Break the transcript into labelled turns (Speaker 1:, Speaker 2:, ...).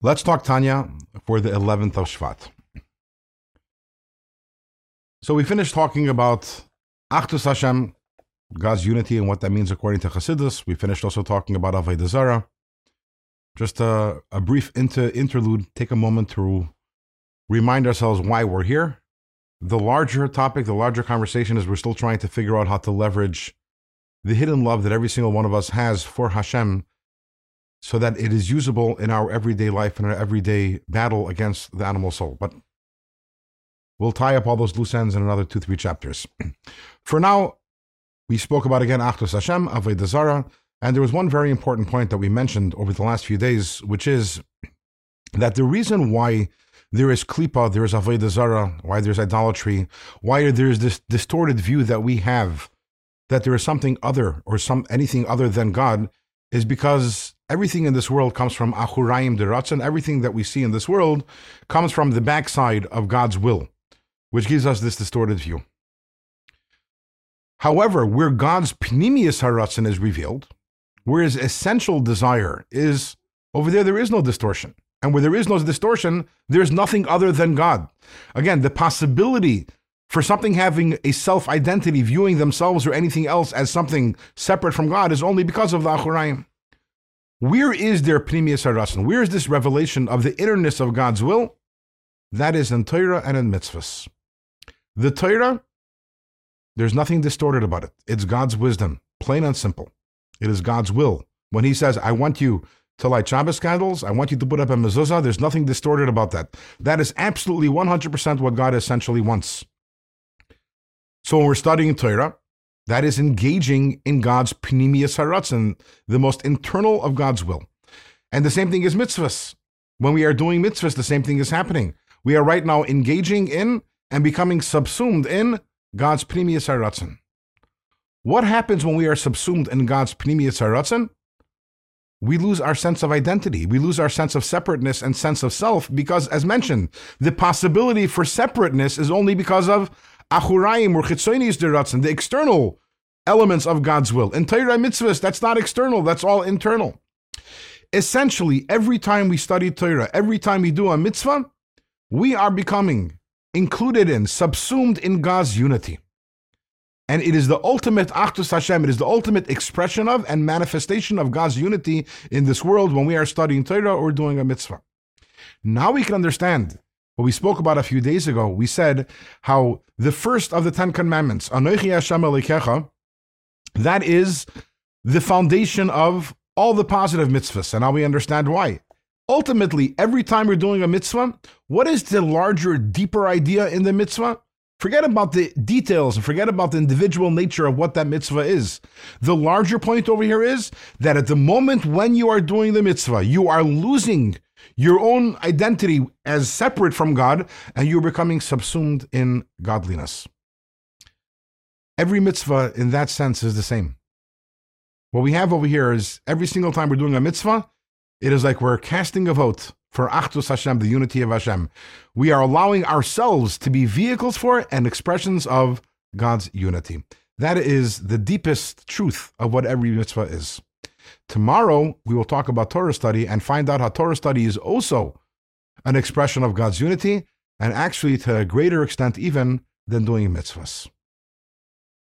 Speaker 1: Let's talk Tanya for the 11th of Shvat. So we finished talking about Achdus Hashem, God's unity and what that means according to Chassidus. We finished also talking about Avodah Zarah. Just a, a brief inter, interlude, take a moment to remind ourselves why we're here. The larger topic, the larger conversation is we're still trying to figure out how to leverage the hidden love that every single one of us has for Hashem so that it is usable in our everyday life and our everyday battle against the animal soul. But we'll tie up all those loose ends in another two, three chapters. For now, we spoke about again Achdus Hashem, Avodah Zarah, and there was one very important point that we mentioned over the last few days, which is that the reason why there is klipa, there is avodah zara, why there's idolatry, why there is this distorted view that we have that there is something other or some anything other than God, is because everything in this world comes from Achuraim Deratzon. Everything that we see in this world comes from the backside of God's will, which gives us this distorted view. However, where God's Pnimius Haratzon is revealed, where his essential desire is, over there, there is no distortion. And where there is no distortion, there is nothing other than God. Again, the possibility for something having a self identity, viewing themselves or anything else as something separate from God, is only because of the Achuraim. Where is their Pnimius Haratzon? Where is this revelation of the innerness of God's will? That is in Torah and in mitzvahs. The Torah, there's nothing distorted about it. It's God's wisdom, plain and simple. It is God's will. When He says, I want you to light Shabbos candles, I want you to put up a mezuzah, there's nothing distorted about that. That is absolutely 100% what God essentially wants. So when we're studying Torah, that is engaging in God's pnimius haratzon, the most internal of God's will. And the same thing is mitzvahs. When we are doing mitzvahs, the same thing is happening. We are right now engaging in and becoming subsumed in God's pnimius haratzon. What happens when we are subsumed in God's pnimius haratzon? We lose our sense of identity. We lose our sense of separateness and sense of self because, as mentioned, the possibility for separateness is only because of Achuraim or Chitzonis deratzon, the external elements of God's will. In Torah mitzvahs, that's not external, that's all internal. Essentially, every time we study Torah, every time we do a mitzvah, we are becoming included in, subsumed in God's unity. And it is the ultimate Achdus Hashem, it is the ultimate expression of and manifestation of God's unity in this world when we are studying Torah or doing a mitzvah. Now we can understand what we spoke about a few days ago. We said how the first of the Ten Commandments, Anochi Hashem Elokecha, that is the foundation of all the positive mitzvahs. And now we understand why. Ultimately, every time we're doing a mitzvah, what is the larger, deeper idea in the mitzvah? Forget about the details and forget about the individual nature of what that mitzvah is. The larger point over here is that at the moment when you are doing the mitzvah, you are losing your own identity as separate from God and you're becoming subsumed in godliness. Every mitzvah in that sense is the same. What we have over here is every single time we're doing a mitzvah, it is like we're casting a vote for Achdus Hashem, the unity of Hashem. We are allowing ourselves to be vehicles for and expressions of God's unity. That is the deepest truth of what every mitzvah is. Tomorrow, we will talk about Torah study and find out how Torah study is also an expression of God's unity and actually to a greater extent even than doing mitzvahs.